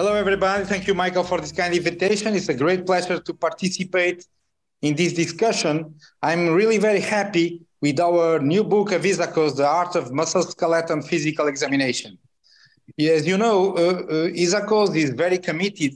Hello, everybody. Thank you, Michael, for this kind invitation. It's a great pleasure to participate in this discussion. I'm really very happy with our new book of Isakos, The Art of Musculoskeletal Physical Examination. As you know, uh, uh, is very committed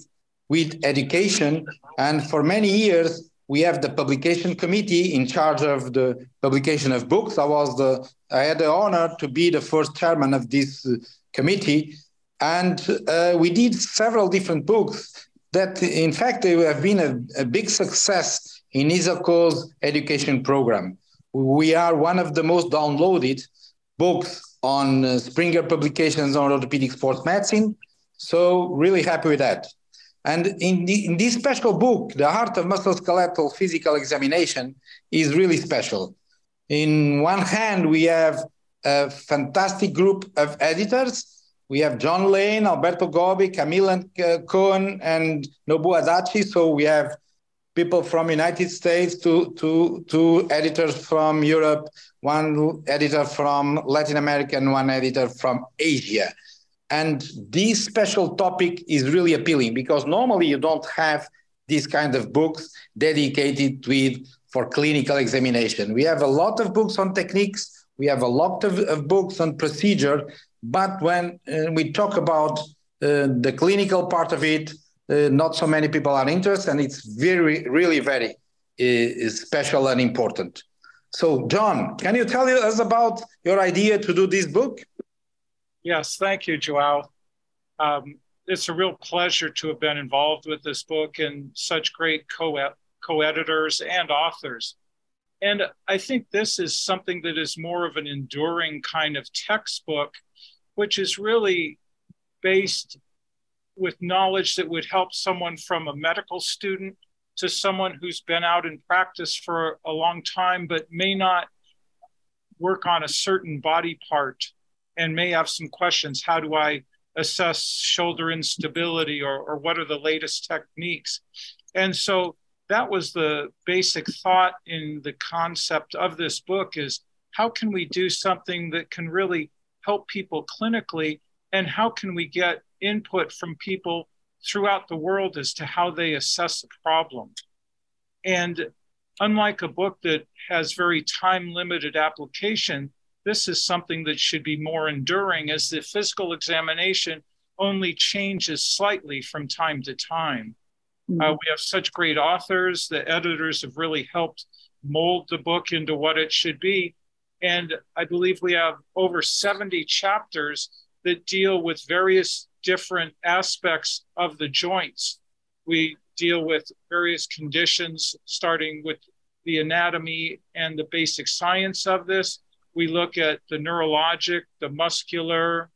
with education, and for many years, we have the publication committee in charge of the publication of books. I was the I had the honor to be the first chairman of this uh, committee, and uh, we did several different books that, in fact, they have been a, a big success in Isakos education program. We are one of the most downloaded books on uh, Springer publications on orthopedic sports medicine. So really happy with that. And in, the, in this special book, The Art of Musculoskeletal Physical Examination is really special. In one hand, we have a fantastic group of editors. We have John Lane, Alberto Gobbi, Camila uh, Cohen, and Nobuo Adachi. So we have people from United States to, to, to editors from Europe, one editor from Latin America, and one editor from Asia. And this special topic is really appealing because normally you don't have these kind of books dedicated with for clinical examination. We have a lot of books on techniques. We have a lot of, of books on procedure. But when uh, we talk about uh, the clinical part of it, uh, not so many people are interested, and it's very, really very special and important. So, John, can you tell us about your idea to do this book? Yes, thank you, Joao. Um, it's a real pleasure to have been involved with this book and such great co editors and authors. And I think this is something that is more of an enduring kind of textbook, which is really based with knowledge that would help someone from a medical student to someone who's been out in practice for a long time but may not work on a certain body part and may have some questions. How do I assess shoulder instability or, or what are the latest techniques? And so that was the basic thought in the concept of this book is how can we do something that can really help people clinically and how can we get input from people throughout the world as to how they assess the problem. And unlike a book that has very time limited application, this is something that should be more enduring as the physical examination only changes slightly from time to time. Mm-hmm. Uh, we have such great authors. The editors have really helped mold the book into what it should be. And I believe we have over 70 chapters that deal with various different aspects of the joints. We deal with various conditions, starting with the anatomy and the basic science of this, we look at the neurologic, the muscular,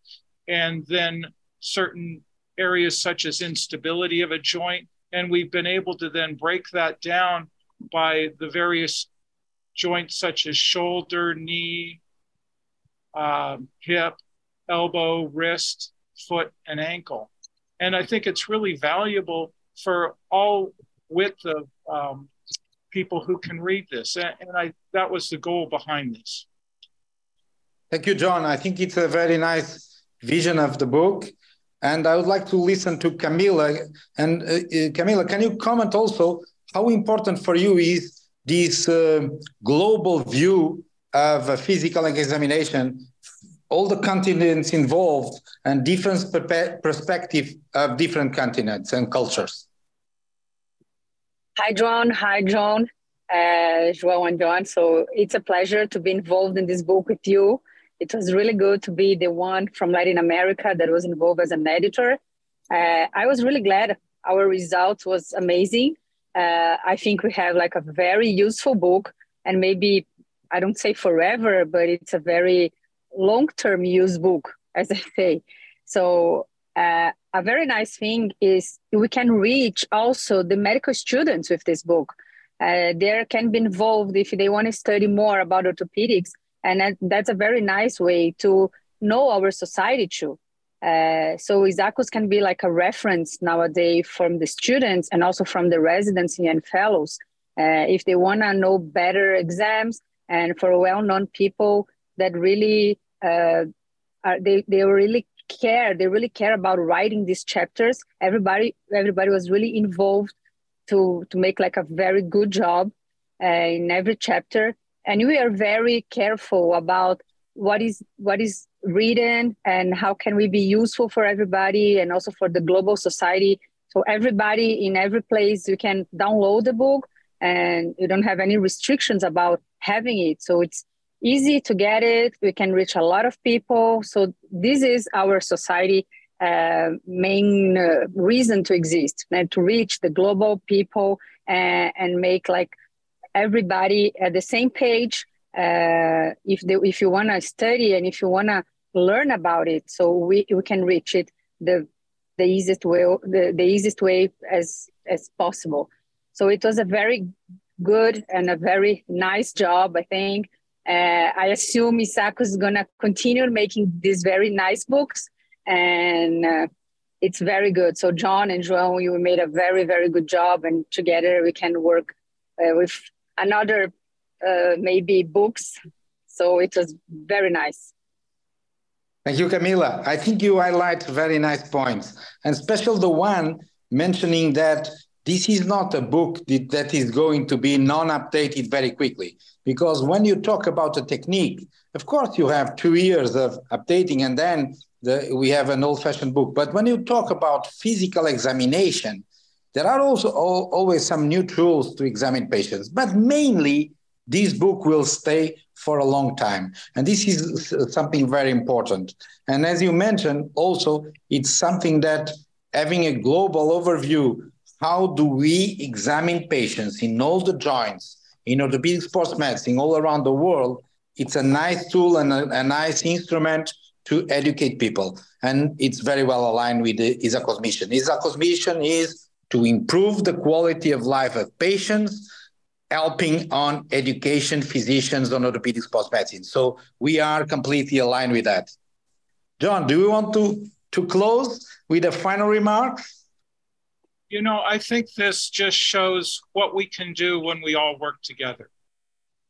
and then certain areas such as instability of a joint. And we've been able to then break that down by the various joints such as shoulder, knee, um, hip, elbow, wrist, foot, and ankle. And I think it's really valuable for all width of um, people who can read this. And, and I, that was the goal behind this. Thank you, John. I think it's a very nice vision of the book. And I would like to listen to Camila. And uh, uh Camila, can you comment also how important for you is this uh, global view of physical examination, all the continents involved, and different perspective of different continents and cultures? Hi, John. Hi, John. Uh, João and John. So it's a pleasure to be involved in this book with you it was really good to be the one from Latin America that was involved as an editor. Uh, I was really glad our result was amazing. Uh, I think we have like a very useful book and maybe I don't say forever, but it's a very long-term use book, as I say. So uh, a very nice thing is we can reach also the medical students with this book. Uh, they can be involved if they want to study more about orthopedics and that's a very nice way to know our society too uh, so Isakos can be like a reference nowadays from the students and also from the residency and fellows uh, if they want to know better exams and for well-known people that really uh, are they, they really care. They really care about writing these chapters. Everybody, everybody was really involved to to make like a very good job uh, in every chapter. And we are very careful about what is what is written and how can we be useful for everybody and also for the global society. So everybody in every place you can download the book and you don't have any restrictions about having it. So it's easy to get it. We can reach a lot of people. So this is our society uh, main uh, reason to exist and to reach the global people and, and make like everybody at the same page. Uh, if they, if you want to study and if you want to learn about it, so we, we can reach it the the easiest way the, the easiest way as as possible. So it was a very good and a very nice job, I think. Uh, I assume Isakos is going to continue making these very nice books, and uh, it's very good. So, John and João, you made a very, very good job, and together we can work uh, with another uh, maybe books. So, it was very nice. Thank you, Camila. I think you highlight very nice points, and especially the one mentioning that this is not a book that is going to be non-updated very quickly because when you talk about a technique of course you have two years of updating and then the, we have an old-fashioned book but when you talk about physical examination there are also always some new tools to examine patients but mainly this book will stay for a long time. And this is something very important. And as you mentioned also it's something that having a global overview how do we examine patients in all the joints in orthopedic sports medicine all around the world it's a nice tool and a, a nice instrument to educate people. And it's very well aligned with the ISAKOS mission ISAKOS mission is to improve the quality of life of patients helping on education physicians on orthopedic sports medicine so we are completely aligned with that john do you want to to close with a final remark? you know, I think this just shows what we can do when we all work together.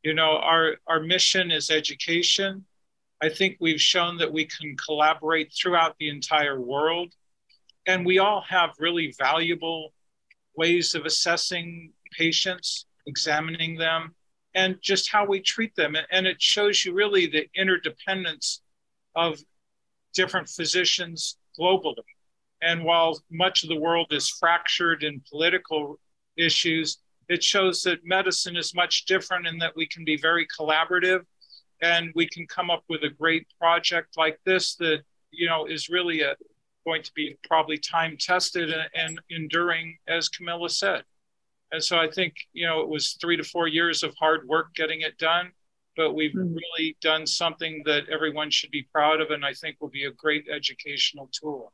You know, our, our mission is education. I think we've shown that we can collaborate throughout the entire world. And we all have really valuable ways of assessing patients, examining them, and just how we treat them. And it shows you really the interdependence of different physicians globally. And while much of the world is fractured in political issues, it shows that medicine is much different in that we can be very collaborative and we can come up with a great project like this that you know is really a, going to be probably time tested and, and enduring as camilla said and so i think you know it was three to four years of hard work getting it done but we've mm-hmm. really done something that everyone should be proud of and i think will be a great educational tool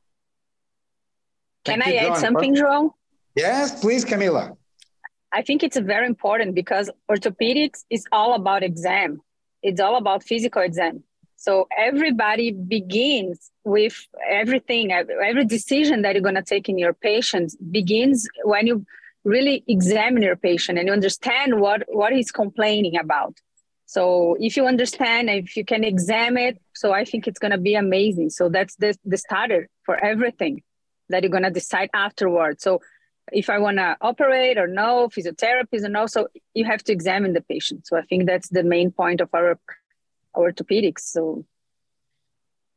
can I add something, João? Yes, please, Camila. I think it's very important because orthopedics is all about exam. It's all about physical exam. So everybody begins with everything, every decision that you're going to take in your patients begins when you really examine your patient and you understand what, what he's complaining about. So if you understand, if you can examine it, so I think it's going to be amazing. So that's the, the starter for everything that you're going to decide afterwards. So if I want to operate or no, physiotherapist and also you have to examine the patient. So I think that's the main point of our, orthopedics. So.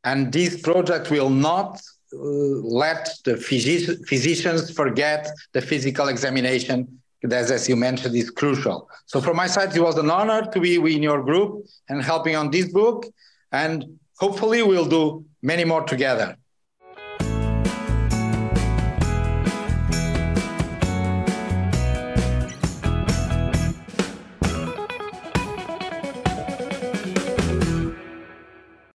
And this project will not let the physici- physicians forget the physical examination that, as you mentioned, is crucial. So from my side, it was an honor to be in your group and helping on this book. And hopefully we'll do many more together.